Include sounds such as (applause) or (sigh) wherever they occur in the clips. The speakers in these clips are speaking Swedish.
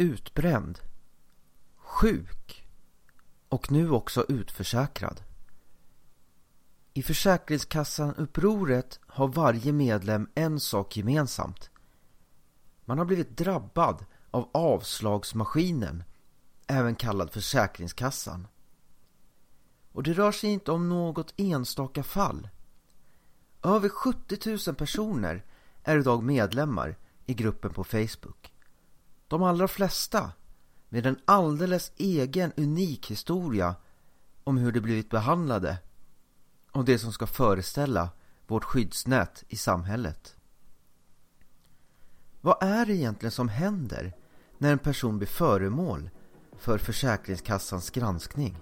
utbränd, sjuk och nu också utförsäkrad. I Försäkringskassan-upproret har varje medlem en sak gemensamt. Man har blivit drabbad av avslagsmaskinen, även kallad Försäkringskassan. Och det rör sig inte om något enstaka fall. Över 70 000 personer är idag medlemmar i gruppen på Facebook. De allra flesta med en alldeles egen unik historia om hur de blivit behandlade och det som ska föreställa vårt skyddsnät i samhället. Vad är det egentligen som händer när en person blir föremål för Försäkringskassans granskning?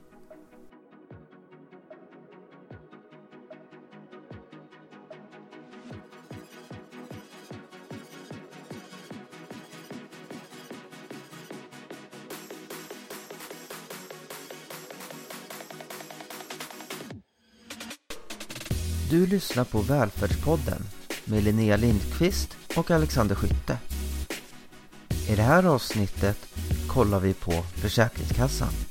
Du lyssnar på Välfärdspodden med Linnea Lindqvist och Alexander Skytte. I det här avsnittet kollar vi på Försäkringskassan.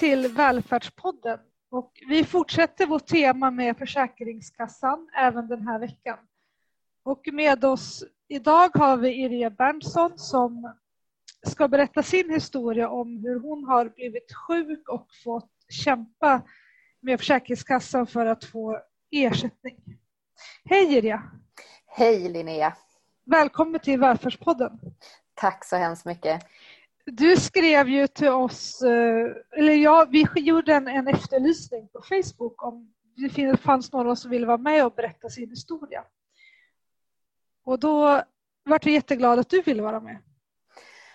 Till Välfärdspodden. Och vi fortsätter vårt tema med Försäkringskassan även den här veckan. Och med oss idag har vi Irja Berntsson som ska berätta sin historia om hur hon har blivit sjuk och fått kämpa med Försäkringskassan för att få ersättning. Hej Irja! Hej Linnea! Välkommen till Välfärdspodden. Tack så hemskt mycket. Du skrev ju till oss, eh, eller ja, vi gjorde en, en efterlysning på Facebook om det fanns någon som ville vara med och berätta sin historia. Och då vart vi jätteglada att du ville vara med.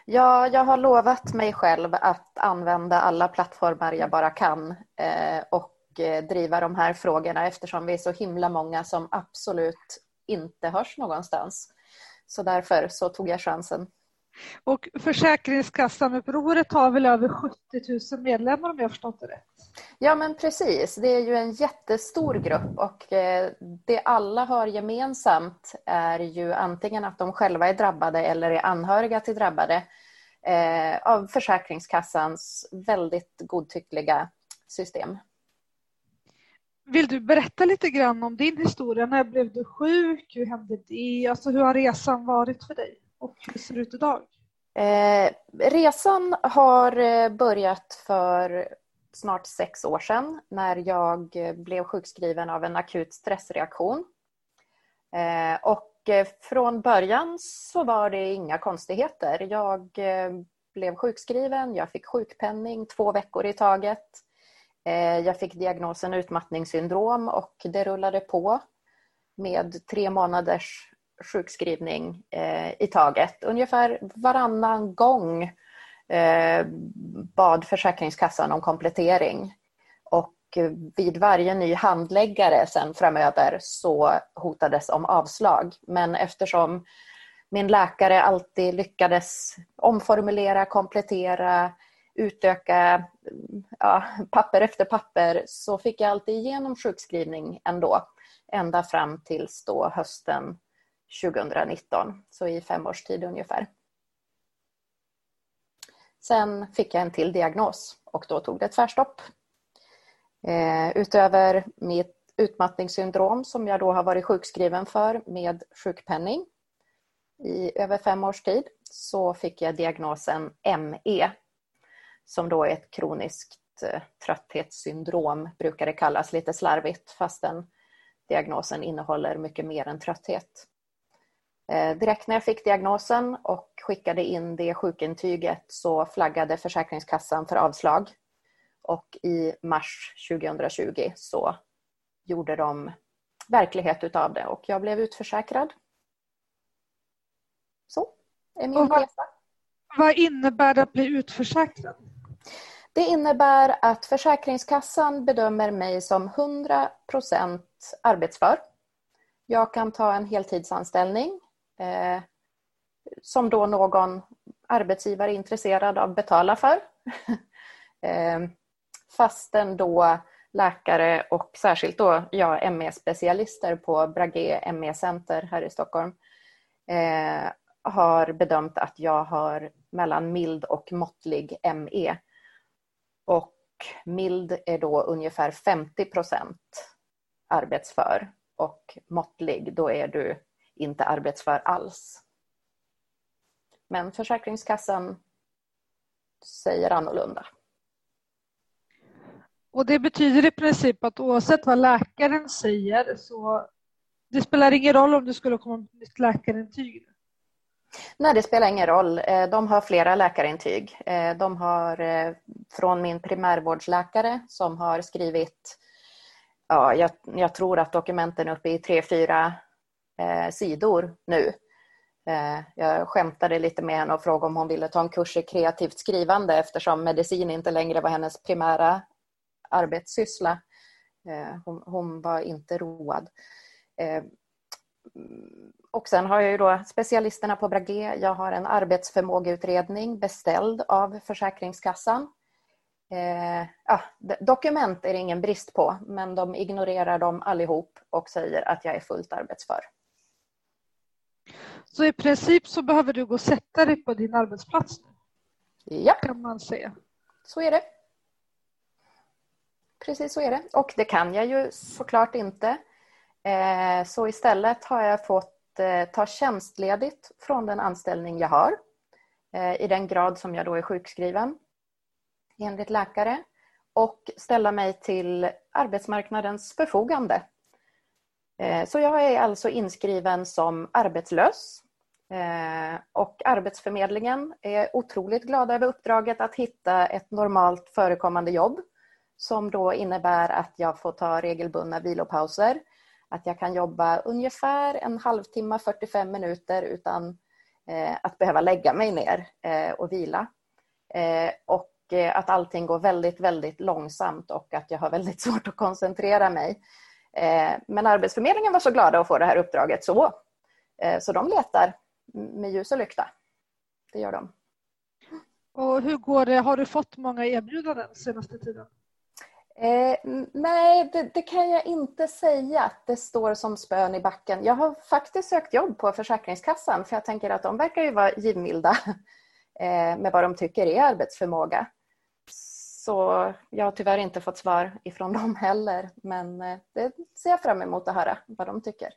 Ja, jag har lovat mig själv att använda alla plattformar jag bara kan eh, och eh, driva de här frågorna eftersom vi är så himla många som absolut inte hörs någonstans. Så därför så tog jag chansen. Och Försäkringskassan-upproret har väl över 70 000 medlemmar om jag förstått det rätt? Ja men precis, det är ju en jättestor grupp och eh, det alla har gemensamt är ju antingen att de själva är drabbade eller är anhöriga till drabbade eh, av Försäkringskassans väldigt godtyckliga system. Vill du berätta lite grann om din historia? När blev du sjuk? Hur hände det? Alltså hur har resan varit för dig? Hur ser det ut idag? Eh, resan har eh, börjat för snart sex år sedan när jag blev sjukskriven av en akut stressreaktion. Eh, och eh, från början så var det inga konstigheter. Jag eh, blev sjukskriven, jag fick sjukpenning två veckor i taget. Jag fick diagnosen utmattningssyndrom och det rullade på med tre månaders sjukskrivning eh, i taget. Ungefär varannan gång eh, bad Försäkringskassan om komplettering. Och eh, vid varje ny handläggare sen framöver så hotades om avslag. Men eftersom min läkare alltid lyckades omformulera, komplettera, utöka ja, papper efter papper så fick jag alltid igenom sjukskrivning ändå. Ända fram tills då hösten 2019, så i fem års tid ungefär. Sen fick jag en till diagnos och då tog det tvärstopp. Eh, utöver mitt utmattningssyndrom som jag då har varit sjukskriven för med sjukpenning i över fem års tid så fick jag diagnosen ME som då är ett kroniskt eh, trötthetssyndrom brukar det kallas lite slarvigt fastän diagnosen innehåller mycket mer än trötthet. Eh, direkt när jag fick diagnosen och skickade in det sjukintyget så flaggade Försäkringskassan för avslag. Och i mars 2020 så gjorde de verklighet utav det och jag blev utförsäkrad. Så är min vad, resa. Vad innebär det att bli utförsäkrad? Det innebär att Försäkringskassan bedömer mig som 100% arbetsför. Jag kan ta en heltidsanställning eh, som då någon arbetsgivare är intresserad av att betala för. (laughs) eh, fastän då läkare och särskilt då jag ME-specialister på Brage ME-center här i Stockholm eh, har bedömt att jag har mellan mild och måttlig ME. Och mild är då ungefär 50 procent arbetsför och måttlig, då är du inte arbetsför alls. Men Försäkringskassan säger annorlunda. Och det betyder i princip att oavsett vad läkaren säger så det spelar ingen roll om du skulle komma med ett läkarintyg? Nej, det spelar ingen roll. Eh, de har flera läkarintyg. Eh, de har eh, från min primärvårdsläkare som har skrivit, ja, jag, jag tror att dokumenten är uppe i tre, fyra eh, sidor nu. Eh, jag skämtade lite med henne och frågade om hon ville ta en kurs i kreativt skrivande eftersom medicin inte längre var hennes primära arbetssyssla. Eh, hon, hon var inte road. Eh, och sen har jag ju då specialisterna på Brage. Jag har en arbetsförmågeutredning beställd av Försäkringskassan. Eh, ja, dokument är det ingen brist på, men de ignorerar dem allihop och säger att jag är fullt arbetsför. Så i princip så behöver du gå och sätta dig på din arbetsplats? Ja. Kan man säga. Så är det. Precis så är det. Och det kan jag ju såklart inte. Eh, så istället har jag fått eh, ta tjänstledigt från den anställning jag har eh, i den grad som jag då är sjukskriven enligt läkare och ställa mig till arbetsmarknadens förfogande. Så jag är alltså inskriven som arbetslös Eh, och Arbetsförmedlingen är otroligt glada över uppdraget att hitta ett normalt förekommande jobb som då innebär att jag får ta regelbundna vilopauser att jag kan jobba ungefär en halvtimme, 45 minuter utan eh, att behöva lägga mig ner eh, och vila. Och att allting går väldigt, väldigt långsamt och att jag har väldigt (laughs) svårt att koncentrera mig. Men Arbetsförmedlingen var så glada att få det här uppdraget så, så de letar med ljus och lykta. Det gör de. Och hur går det? Har du fått många erbjudanden senaste tiden? Eh, nej, det, det, kan jag inte säga att det står som spön i backen. Jag har faktiskt sökt jobb på Försäkringskassan för jag tänker att de verkar ju vara givmilda (laughs) eh, med vad de tycker är arbetsförmåga. Så jag har tyvärr inte fått svar ifrån dem (laughs) heller men eh, det ser jag fram emot att höra vad de tycker.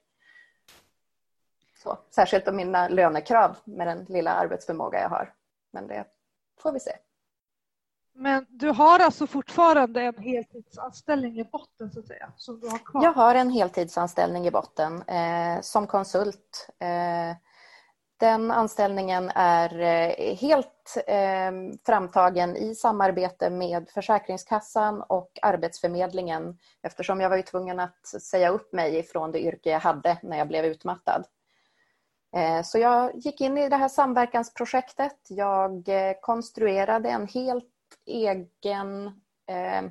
Så, särskilt om mina lönekrav med den lilla arbetsförmåga jag har. Men det får vi se. Men du har alltså fortfarande en heltidsanställning i botten så att säga? Som du har kvar. Jag har en heltidsanställning i botten eh, som konsult. Eh, den anställningen är eh, helt eh, framtagen i samarbete med Försäkringskassan och Arbetsförmedlingen eftersom jag var tvungen att säga upp mig från det yrke jag hade när jag blev utmattad. Eh, så jag gick in i det här samverkansprojektet. Jag eh, konstruerade en helt egen eh,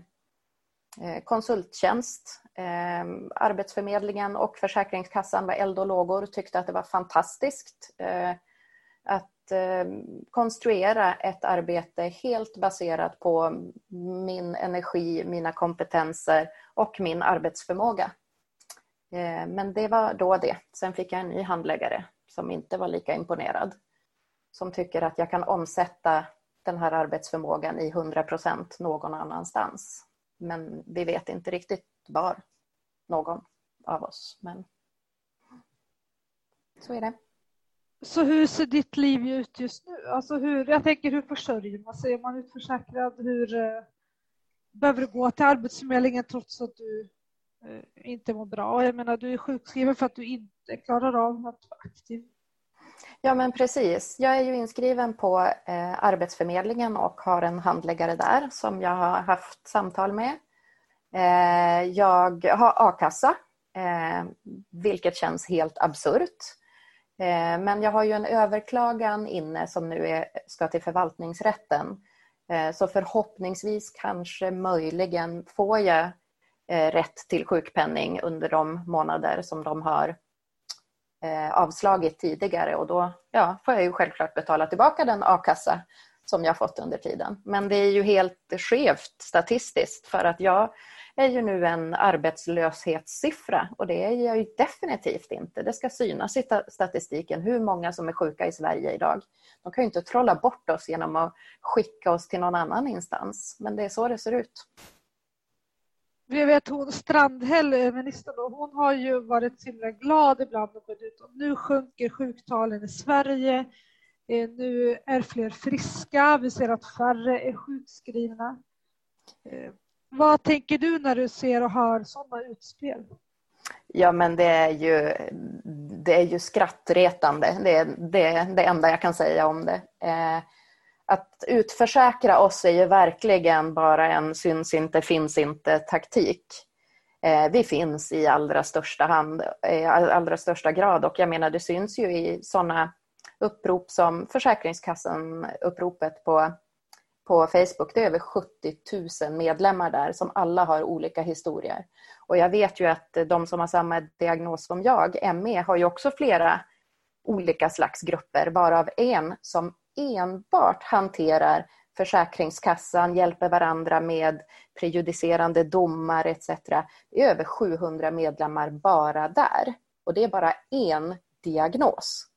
konsulttjänst. Arbetsförmedlingen och Försäkringskassan var eld och lågor och tyckte att det var fantastiskt att konstruera ett arbete helt baserat på min energi, mina kompetenser och min arbetsförmåga. Men det var då det. Sen fick jag en ny handläggare som inte var lika imponerad. Som tycker att jag kan omsätta den här arbetsförmågan i 100 procent någon annanstans. Men vi vet inte riktigt var någon av oss. Men så är det. Så hur ser ditt liv ut just nu? Alltså hur, jag tänker hur försörjer man sig? Är man utförsäkrad? Hur eh, behöver du gå till Arbetsförmedlingen trots att du Eh, inte mår bra? Jag menar, du är sjukskriven för att du inte klarar av att vara aktiv. Ja men precis. Jag är ju inskriven på eh, Arbetsförmedlingen och har en handläggare där som jag har haft samtal med. Eh, jag har a-kassa, eh, vilket känns helt absurt. Eh, men jag har ju en överklagan inne som nu är, ska till förvaltningsrätten eh, Så förhoppningsvis kanske möjligen får jag Eh, rätt till sjukpenning under de månader som de har eh, avslagit tidigare och då ja, får jag ju självklart betala tillbaka den a-kassa som jag fått under tiden. Men det är ju helt skevt statistiskt för att jag är ju nu en arbetslöshetssiffra och det är jag ju definitivt inte. Det ska synas i statistiken hur många som är sjuka i Sverige idag. De kan ju inte trolla bort oss genom att skicka oss till någon annan instans, men det är så det ser ut. Vi vet hon Strandhäll, ministern, ministern, hon har ju varit så himla glad ibland och gått ut och nu sjunker sjuktalen i Sverige. Eh, nu är fler friska, vi ser att färre är sjukskrivna. Eh, vad tänker du när du ser och hör sådana utspel? Ja, men det är ju, det är ju skrattretande. Det är det, det enda jag kan säga om det. Eh, att utförsäkra oss är ju verkligen bara en syns inte, finns inte taktik. Eh, vi finns i allra största, hand, eh, allra största grad och jag menar det syns ju i sådana upprop som Försäkringskassan-uppropet på på Facebook. Det är över 70 000 medlemmar där som alla har olika historier. Och jag vet ju att de som har samma diagnos som jag, ME, har ju också flera olika slags grupper, varav en som enbart hanterar Försäkringskassan, hjälper varandra med prejudicerande domar etc. Det är över 700 medlemmar bara där. Och det är bara en diagnos.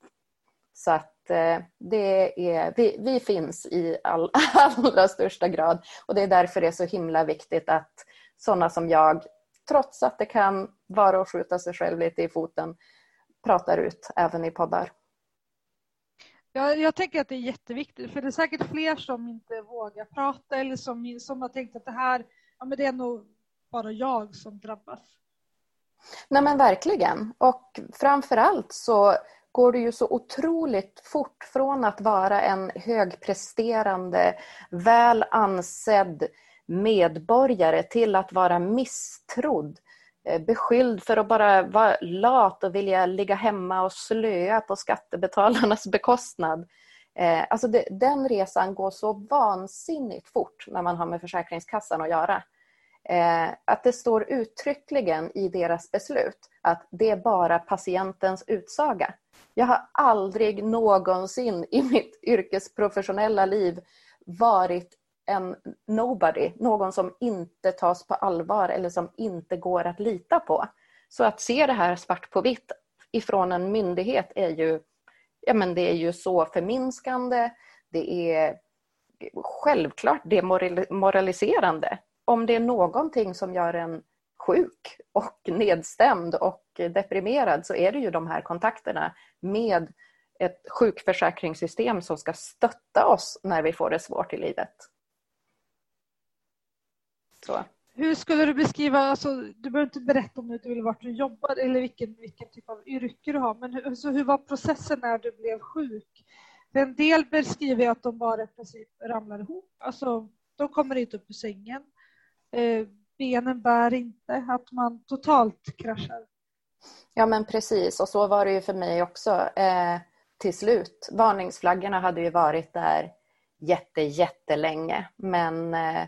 Så att eh, det är, vi, vi finns i all, (laughs) allra största grad och det är därför det är så himla viktigt att sådana som jag, trots att det kan vara att skjuta sig själv lite i foten, pratar ut även i poddar. Jag, jag tänker att det är jätteviktigt, för det är säkert fler som inte vågar prata eller som, som har tänkt att det här, ja men det är nog bara jag som drabbas. Nej men verkligen. Och framförallt så går det ju så otroligt fort från att vara en högpresterande, väl ansedd medborgare till att vara misstrodd, Eh, beskylld för att bara vara lat och vilja ligga hemma och slöa på skattebetalarnas (laughs) bekostnad. Eh, alltså det, den resan går så vansinnigt fort när man har med Försäkringskassan att göra. Eh, att det står uttryckligen i deras beslut att det är bara patientens utsaga. Jag har aldrig någonsin i mitt yrkesprofessionella liv varit en nobody, någon som inte tas på allvar eller som inte går att lita på. Så att se det här svart på vitt ifrån en myndighet är ju, ja men det är ju så förminskande, det är självklart demoraliserande. Om det är någonting som gör en sjuk och nedstämd och deprimerad så är det ju de här kontakterna med ett sjukförsäkringssystem som ska stötta oss när vi får det svårt i livet. Så. Hur skulle du beskriva, alltså, du behöver inte berätta om du vill vart du jobbar eller vilken, vilken typ av yrke du har, men hur, alltså, hur var processen när du blev sjuk? En del beskriver att de bara i princip ramlar ihop, alltså de kommer inte upp ur sängen. Eh, benen bär inte, att man totalt kraschar. Ja men precis och så var det ju för mig också eh, till slut. Varningsflaggorna hade ju varit där jätte, jättelänge men eh,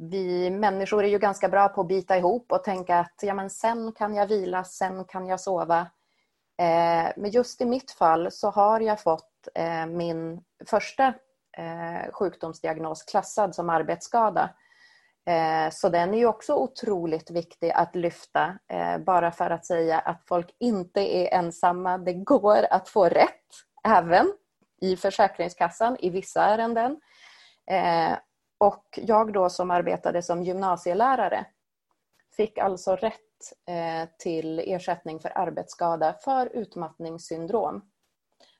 vi människor är ju ganska bra på att bita ihop och tänka att ja, men sen kan jag vila, sen kan jag sova. Eh, men just i mitt fall så har jag fått eh, min första eh, sjukdomsdiagnos klassad som arbetsskada eh, så den är ju också otroligt viktig att lyfta, eh, bara för att säga att folk inte är ensamma. Det går att få rätt, även i Försäkringskassan i vissa ärenden. Eh, och jag då som arbetade som gymnasielärare fick alltså rätt eh, till ersättning för arbetsskada för utmattningssyndrom.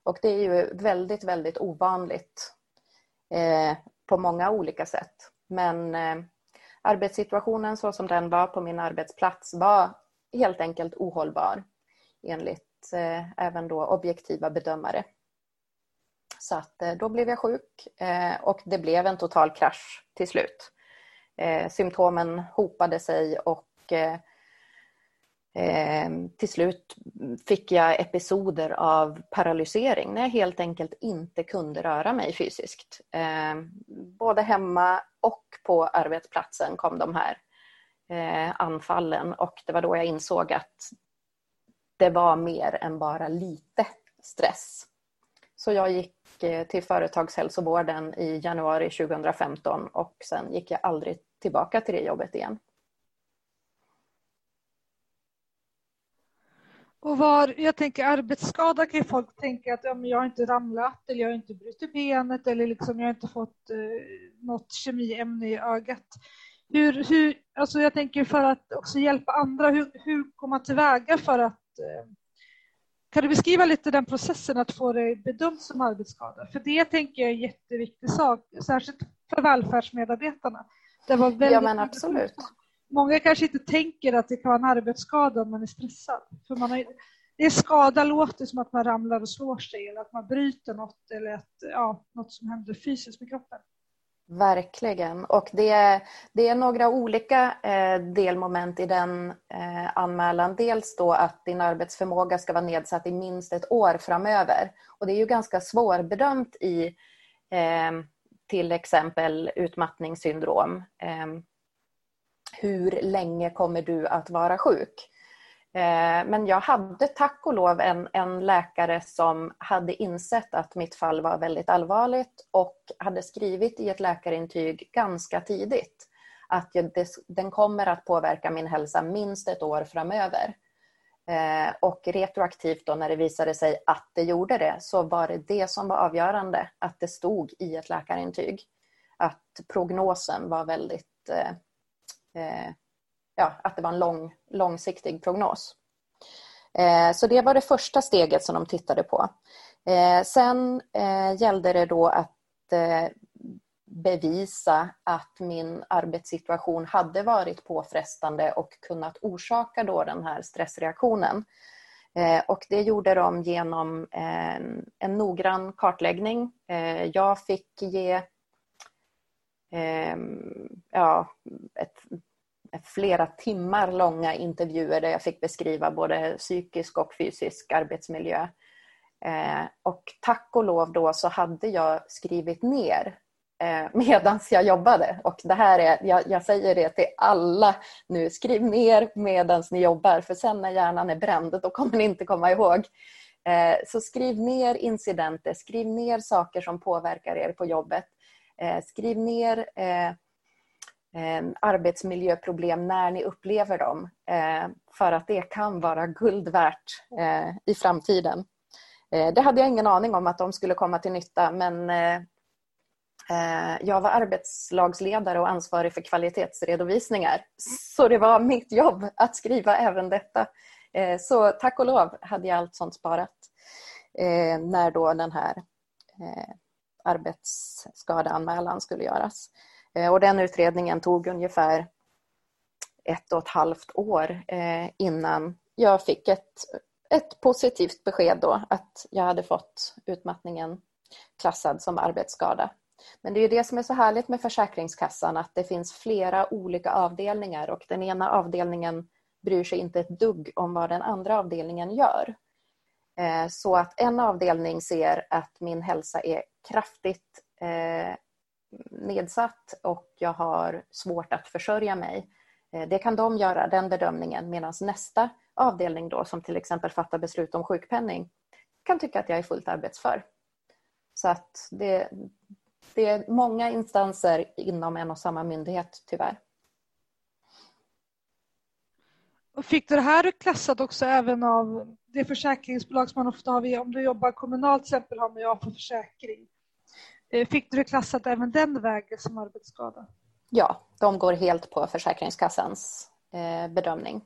Och det är ju väldigt, väldigt ovanligt eh, på många olika sätt. Men eh, arbetssituationen så som den var på min arbetsplats var helt enkelt ohållbar enligt även då objektiva bedömare. Så att eh, då blev jag sjuk eh, och det blev en total krasch till slut. Eh, symptomen hopade sig och till slut fick jag episoder av paralysering när jag helt enkelt inte kunde röra mig fysiskt. Både hemma och på arbetsplatsen kom de här anfallen och det var då jag insåg att det var mer än bara lite stress. Så jag gick Eh, till företagshälsovården i januari 2015 och sen gick jag aldrig tillbaka till det jobbet igen. Och var, jag tänker arbetsskada kan folk tänka att ja, men jag har inte ramlat eller jag har inte brutit benet eller liksom jag har inte fått eh, något kemiämne i ögat. Hur, hur, alltså jag tänker för att också hjälpa andra, hur, hur går man tillväga för att eh, kan du beskriva lite den processen att få det bedömt som arbetsskada? För det tänker jag är en jätteviktig sak, särskilt för välfärdsmedarbetarna. Det var väldigt ja men absolut många kanske inte tänker att det kan vara en arbetsskada om man är stressad. För man har, det är skada låter som att man ramlar och slår sig eller att man bryter något eller att, ja, något som händer fysiskt med kroppen. Verkligen. Och det är, det är några olika eh, delmoment i den eh, anmälan. Dels då att din arbetsförmåga ska vara nedsatt i minst ett år framöver. Och det är ju ganska svårbedömt i eh, till exempel utmattningssyndrom. Eh, hur länge kommer du att vara sjuk? Eh, men jag hade tack och lov en, en, läkare som hade insett att mitt fall var väldigt allvarligt och hade skrivit i ett läkarintyg ganska tidigt att jag, det, den kommer att påverka min hälsa minst ett år framöver. Eh, och retroaktivt då när det visade sig att det gjorde det så var det det som var avgörande, att det stod i ett läkarintyg. Att prognosen var väldigt eh, eh ja, att det var en lång, långsiktig prognos. Eh, så det var det första steget som de tittade på. Eh, sen eh, gällde det då att bevisa att min arbetssituation hade varit påfrestande och kunnat orsaka då den här stressreaktionen. Och det gjorde de genom en, en noggrann kartläggning. Jag fick ge ehm, ja, ett, flera timmar långa intervjuer där jag fick beskriva både psykisk och fysisk arbetsmiljö. Eh, och tack och lov då så hade jag skrivit ner eh, (laughs) medans jag jobbade. Och det här är, jag, jag, säger det till alla nu, skriv ner medans ni jobbar för sen när hjärnan är bränd då kommer ni inte komma ihåg. Eh, så skriv ner incidenter, skriv ner saker som påverkar er på jobbet. Eh, skriv ner eh, Eh, arbetsmiljöproblem när ni upplever dem. Eh, för att det kan vara guld värt eh, i framtiden. det hade jag ingen aning om att de skulle komma till nytta men jag var arbetslagsledare och ansvarig för kvalitetsredovisningar. Så det var mitt jobb att skriva även detta. Så tack och lov hade jag allt sånt sparat. När då den här arbetsskadeanmälan skulle göras. Eh, och den utredningen tog ungefär ett och ett halvt år eh, innan jag fick ett, ett positivt besked då att jag hade fått utmattningen klassad som arbetsskada. Men det är ju det som är så härligt med Försäkringskassan att det finns flera olika avdelningar och den ena avdelningen bryr sig inte ett dugg om vad den andra avdelningen gör. Eh, så att en avdelning ser att min hälsa är kraftigt nedsatt och jag har svårt att försörja mig. Eh, det kan de göra, den bedömningen, medan nästa avdelning då, som till exempel fattar beslut om sjukpenning, kan tycka att jag är fullt arbetsför. Så att det, det är många instanser inom en och samma myndighet, tyvärr. Och fick du det här klassat också även av det försäkringsbolag som man ofta har, om du jobbar kommunalt till exempel har man ju för försäkring. Eh, fick du det klassat även den vägen som arbetsskada? Ja, de går helt på Försäkringskassans eh, bedömning.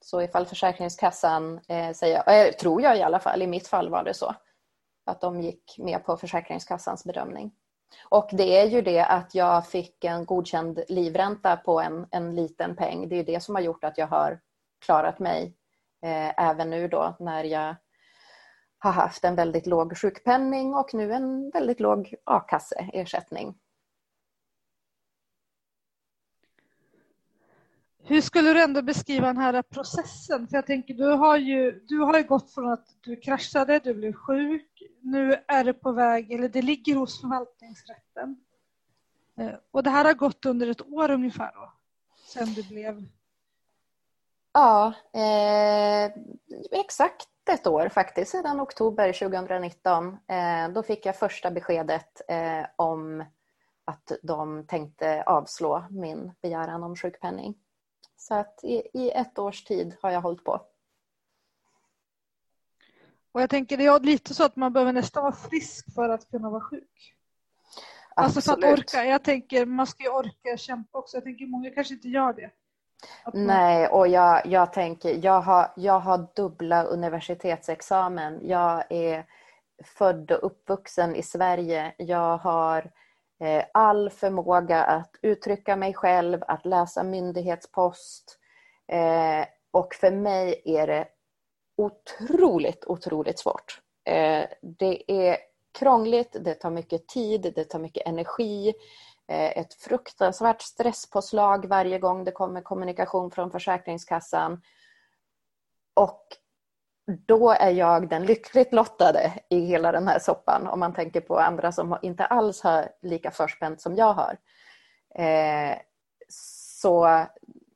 Så ifall Försäkringskassan eh, säger, tror jag i alla fall, i mitt fall var det så, att de gick med på Försäkringskassans bedömning. Och det är ju det att jag fick en godkänd livränta på en, en liten peng. Det är det som har gjort att jag har klarat mig eh, även nu då när jag har haft en väldigt låg sjukpenning och nu en väldigt låg a-kasseersättning. Hur skulle du ändå beskriva den här processen? För jag tänker, du har ju, du har ju gått från att du kraschade, du blev sjuk, nu är det på väg, eller det ligger hos förvaltningsrätten. Eh, och det här har gått under ett år ungefär då, sen du blev... Ja, eh, exakt ett år faktiskt, sedan oktober 2019. Eh, då fick jag första beskedet eh, om att de tänkte avslå min begäran om sjukpenning. Så att i, i ett års tid har jag hållit på. Och jag tänker det är lite så att man behöver nästan vara frisk för att kunna vara sjuk. Absolut. Alltså för att orka. Jag tänker man ska ju orka kämpa också. Jag tänker många kanske inte gör det. Okay. Nej, och jag, jag tänker, jag har, jag har dubbla universitetsexamen. Jag är född och uppvuxen i Sverige. Jag har Eh, all förmåga att uttrycka mig själv, att läsa myndighetspost. Eh, och för mig är det otroligt, otroligt svårt. Eh, det är krångligt, det tar mycket tid, det tar mycket energi. Eh, ett fruktansvärt stresspåslag varje gång det kommer kommunikation från Försäkringskassan. Och då är jag den lyckligt lottade i hela den här soppan om man tänker på andra som inte alls har lika förspänt som jag har. Eh, så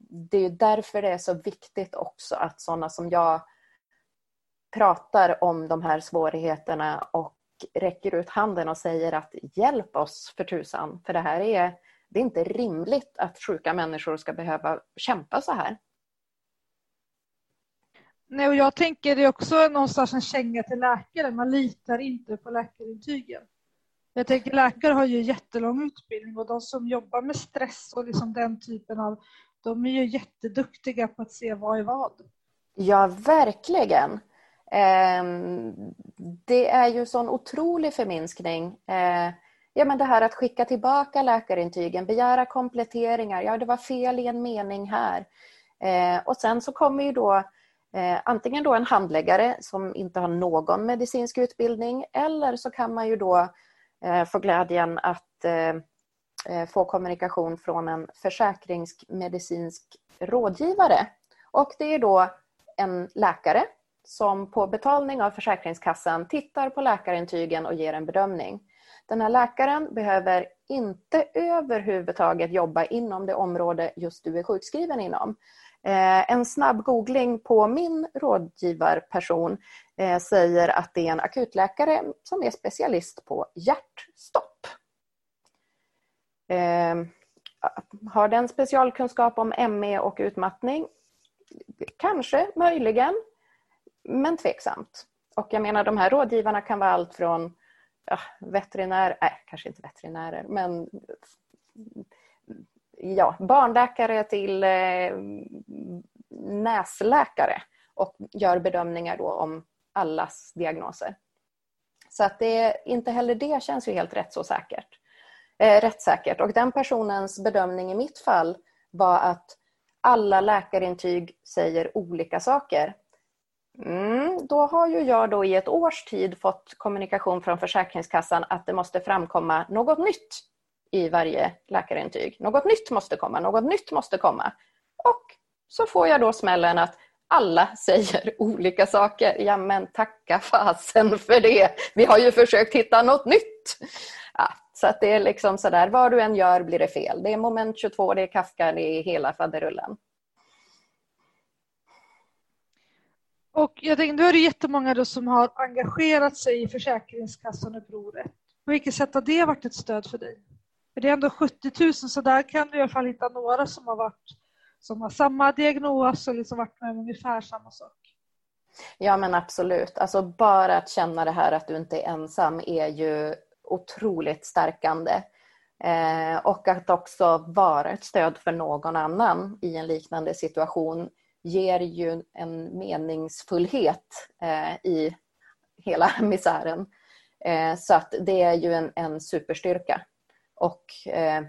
det är därför det är så viktigt också att sådana som jag pratar om de här svårigheterna och räcker ut handen och säger att hjälp oss för tusan, för det här är, det är inte rimligt att sjuka människor ska behöva kämpa så här. Nej, och jag tänker det är också någonstans en känga till läkare. Man litar inte på läkarintygen. Jag tänker läkare har ju jättelång utbildning och de som jobbar med stress och liksom den typen av, de är ju jätteduktiga på att se vad är vad. Ja, verkligen. Ehm, det är ju sån otrolig förminskning. Eh, ja, men det här att skicka tillbaka läkarintygen, begära kompletteringar. Ja, det var fel i en mening här. Eh, och sen så kommer ju då eh, antingen då en handläggare som inte har någon medicinsk utbildning eller så kan man ju då få glädjen att få kommunikation från en försäkringsmedicinsk rådgivare. Och det är då en läkare som på betalning av Försäkringskassan tittar på läkarintygen och ger en bedömning. Den här läkaren behöver inte överhuvudtaget jobba inom det område just du är sjukskriven inom. Eh, en snabb googling på min rådgivarperson eh, säger att det är en akutläkare som är specialist på hjärtstopp. Eh, har den specialkunskap om ME och utmattning? Kanske, möjligen, men tveksamt. Och jag menar de här rådgivarna kan vara allt från ja, veterinär, nej kanske inte veterinärer, men ja, barnläkare till eh, näsläkare och gör bedömningar då om allas diagnoser. Så att det, inte heller det känns ju helt rätt så säkert. Eh, rättssäkert. Och den personens bedömning i mitt fall var att alla läkarintyg säger olika saker. Mm, då har ju jag då i ett års tid fått kommunikation från Försäkringskassan att det måste framkomma något nytt i varje läkarintyg. Något nytt måste komma, något nytt måste komma. Och så får jag då smällen att alla (laughs) säger olika saker. Ja men tacka fasen för det. Vi har ju försökt hitta något nytt. Ja, så att det är liksom sådär, vad du än gör blir det fel. Det är moment 22, det är Kafka, det är hela faderullen. Och jag tänkte, nu är det jättemånga då som har engagerat sig i Försäkringskassan-upproret. På vilket sätt har det varit ett stöd för dig? För det är ändå 70 000 så där kan du i alla fall hitta några som har varit som har samma diagnos och liksom varit med om ungefär samma sak. Ja men absolut. Alltså bara att känna det här att du inte är ensam är ju otroligt stärkande. Eh, och att också vara ett stöd för någon annan i en liknande situation ger ju en meningsfullhet eh, i hela (laughs) misären. Eh, så att det är ju en, en superstyrka. Och eh,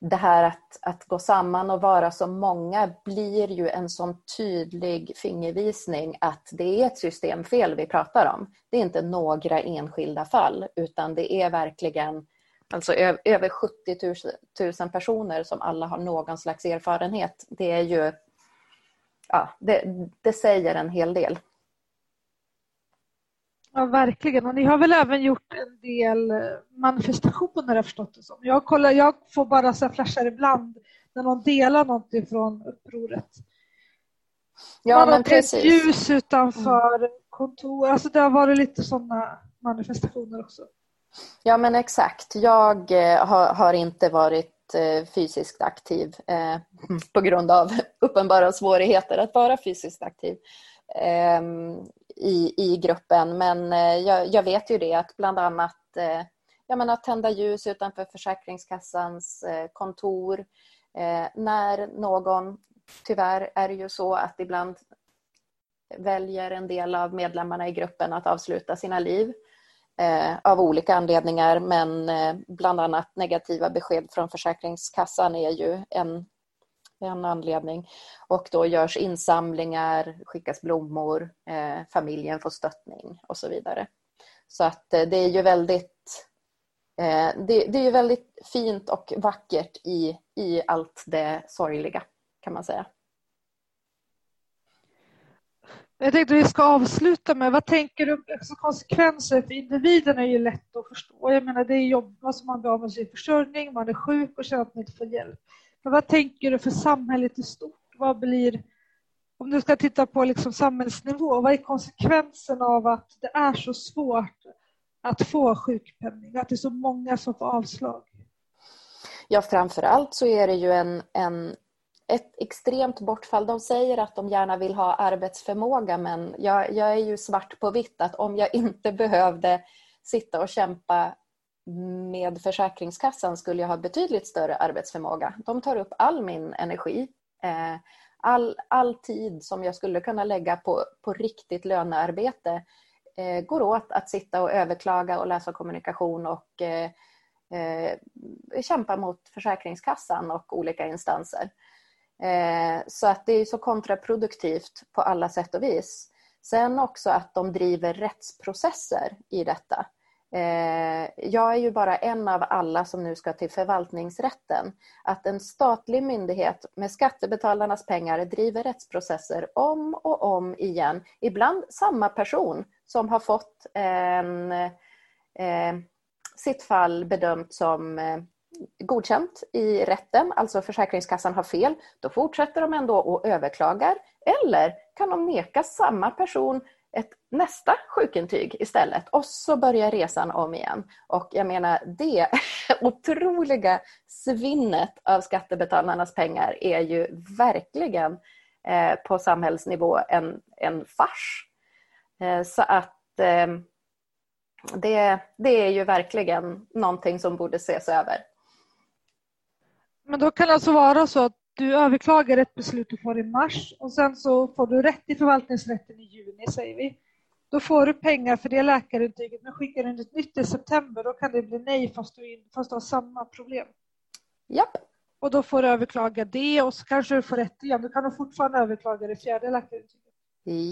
det här att, att gå samman och vara så många blir ju en sån tydlig fingervisning att det är ett systemfel vi pratar om. Det är inte några enskilda fall utan det är verkligen alltså över 70 000 personer som alla har någon slags erfarenhet. Det är ju, ja, det, det säger en hel del. Ja, verkligen. Och ni har väl även gjort en del eh, manifestationer har jag förstått det som. Jag, kollar, jag får bara så flashar ibland när någon delar någonting från upproret. Ja, Man men har precis. ljus utanför mm. kontor. Alltså det har varit lite sådana manifestationer också. Ja, men exakt. Jag eh, har, har inte varit Eh, fysiskt aktiv eh, på grund av (laughs) uppenbara svårigheter att vara fysiskt aktiv. Eh, i, i gruppen. Men eh, jag, jag, vet ju det att bland annat eh, jag menar, tända ljus utanför Försäkringskassans eh, kontor. Eh, när någon, tyvärr är det ju så att ibland väljer en del av medlemmarna i gruppen att avsluta sina liv Eh, av olika anledningar men eh, bland annat negativa besked från Försäkringskassan är ju en en anledning. Och då görs insamlingar, skickas blommor, eh, familjen får stöttning och så vidare. Så att eh, det är ju väldigt eh, det, det, är ju väldigt fint och vackert i, i allt det sorgliga kan man säga. Jag tänkte att vi ska avsluta med, vad tänker du, alltså konsekvenser för individen är ju lätt att förstå. Jag menar det är jobb, alltså man blir av med sin försörjning, man är sjuk och känner att man inte får hjälp. Men vad tänker du för samhället i stort? Vad blir, om du ska titta på liksom samhällsnivå, vad är konsekvensen av att det är så svårt att få sjukpenning, att det är så många som får avslag? Ja, framför allt så är det ju en, en, ett extremt bortfall. De säger att de gärna vill ha arbetsförmåga men jag, jag är ju svart på vitt att om jag inte behövde sitta och kämpa med Försäkringskassan skulle jag ha betydligt större arbetsförmåga. De tar upp all min energi. Eh, all, all tid som jag skulle kunna lägga på, på riktigt lönearbete eh, går åt att sitta och överklaga och läsa kommunikation och eh, eh, kämpa mot Försäkringskassan och olika instanser. Eh, så att det är så kontraproduktivt på alla sätt och vis. Sen också att de driver rättsprocesser i detta. Eh, jag är ju bara en av alla som nu ska till förvaltningsrätten. Att en statlig myndighet med skattebetalarnas pengar driver rättsprocesser om och om igen. Ibland samma person som har fått en, eh, sitt fall bedömt som godkänt i rätten, alltså Försäkringskassan har fel, då fortsätter de ändå och överklagar. Eller kan de neka samma person ett nästa sjukintyg istället och så börjar resan om igen. Och jag menar det (laughs) otroliga svinnet av skattebetalarnas pengar är ju verkligen eh, på samhällsnivå en, en fars. Eh, så att eh, det, det är ju verkligen någonting som borde ses över. Men då kan det alltså vara så att du överklagar ett beslut du får i mars och sen så får du rätt i förvaltningsrätten i juni säger vi. Då får du pengar för det läkarintyget men skickar du ett nytt i september då kan det bli nej fast du, fast du har samma problem. Japp. Och då får du överklaga det och så kanske du får rätt igen. Du kan fortfarande överklaga det fjärde läkarintyget.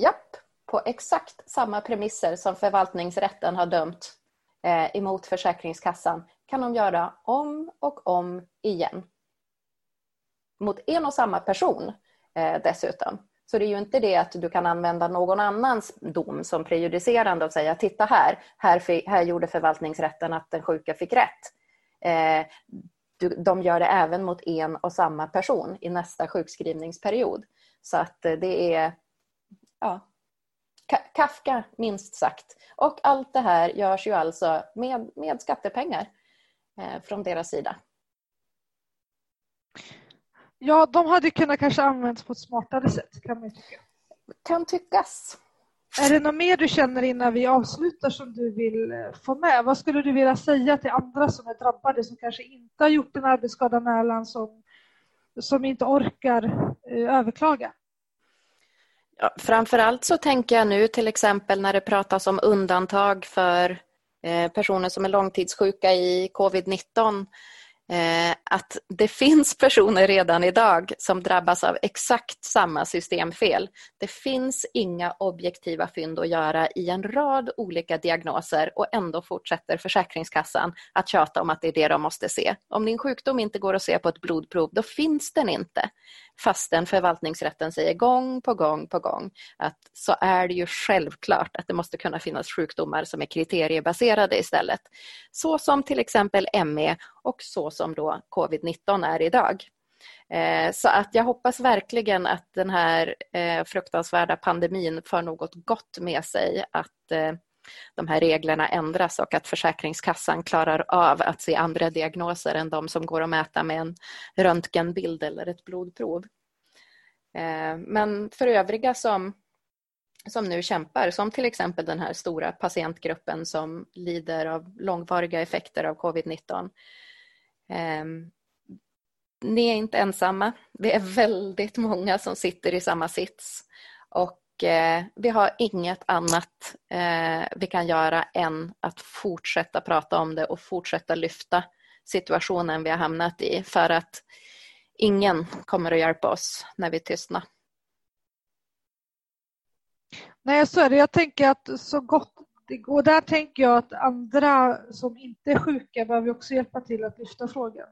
Japp, på exakt samma premisser som förvaltningsrätten har dömt eh, emot Försäkringskassan kan de göra om och om igen mot en och samma person eh, dessutom. Så det är ju inte det att du kan använda någon annans dom som prejudicerande och säga titta här, här, här gjorde förvaltningsrätten att den sjuka fick rätt. Eh, du, de gör det även mot en och samma person i nästa sjukskrivningsperiod. Så att eh, det är ja, Kafka minst sagt. Och allt det här görs ju alltså med, med skattepengar eh, från deras sida. Ja, de hade kunnat kanske användas på ett smartare sätt kan man tycka. Kan tyckas. Är det något mer du känner innan vi avslutar som du vill eh, få med? Vad skulle du vilja säga till andra som är drabbade som kanske inte har gjort en arbetsskadanmälan som, som inte orkar eh, överklaga? Ja, framförallt så tänker jag nu till exempel när det pratas om undantag för eh, personer som är långtidssjuka i covid-19 Eh, Eh, att det finns personer redan idag som drabbas av exakt samma systemfel. Det finns inga objektiva fynd att göra i en rad olika diagnoser och ändå fortsätter Försäkringskassan att tjata om att det är det de måste se. Om din sjukdom inte går att se på ett blodprov, då finns den inte. Fastän förvaltningsrätten säger gång på gång på gång att så är det ju självklart att det måste kunna finnas sjukdomar som är kriteriebaserade istället. Så som till exempel ME och så som då covid-19 är idag. Eh, så att jag hoppas verkligen att den här eh, fruktansvärda pandemin för något gott med sig. Att eh, de här reglerna ändras och att Försäkringskassan klarar av att se andra diagnoser än de som går att mäta med en röntgenbild eller ett blodprov. Men för övriga som, som nu kämpar, som till exempel den här stora patientgruppen som lider av långvariga effekter av covid-19 Ehm, ni är inte ensamma. Vi är väldigt många som sitter i samma sits. Och eh, vi har inget annat eh, vi kan göra än att fortsätta prata om det och fortsätta lyfta situationen vi har hamnat i för att ingen kommer att hjälpa oss när vi tystnar. Nej, så är det. Jag tänker att så gott det går. Där tänker jag att andra som inte är sjuka behöver också hjälpa till att lyfta frågan.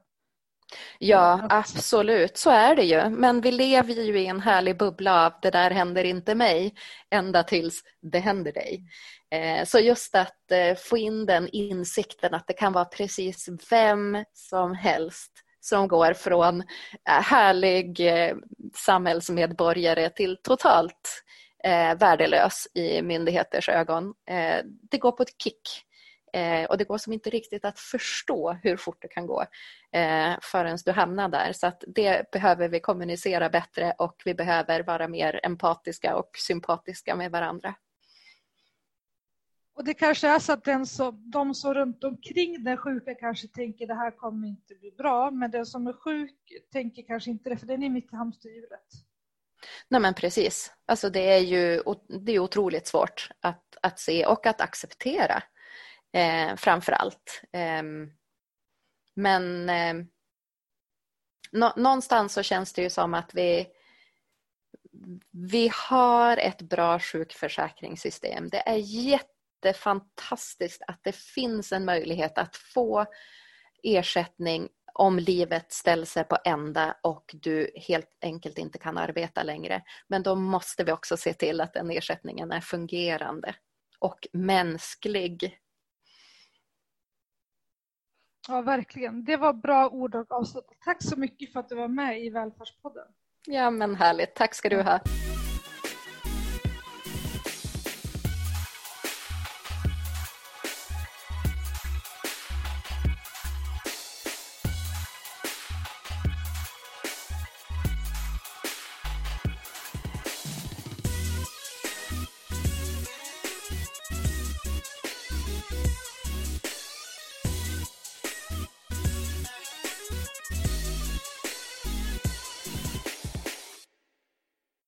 Ja, absolut. Så är det ju. Men vi lever ju i en härlig bubbla av det där händer inte mig ända tills det händer dig. Eh, så just att eh, få in den insikten att det kan vara precis vem som helst som går från eh, härlig samhällsmedborgare till totalt eh, värdelös i myndigheters ögon. Eh, det går på ett kick eh, och det går som inte riktigt att förstå hur fort det kan gå eh, förrän du hamnar där. Så att det behöver vi kommunicera bättre och vi behöver vara mer empatiska och sympatiska med varandra. Och det kanske är så att den som, de som runt omkring den sjuka kanske tänker det här kommer inte bli bra, men den som är sjuk tänker kanske inte det, för den är mitt i hamsterhjulet. Nej men precis. Alltså det är ju det är otroligt svårt att, att se och att acceptera eh, framför allt. Eh, men eh, nå, någonstans så känns det ju som att vi vi har ett bra sjukförsäkringssystem. Det är jättefantastiskt att det finns en möjlighet att få ersättning om livet ställer sig på ända och du helt enkelt inte kan arbeta längre. Men då måste vi också se till att den ersättningen är fungerande och mänsklig. Ja, verkligen. Det var bra ord och avslut. Tack så mycket för att du var med i Välfärdspodden. Ja, men härligt. Tack ska du ha.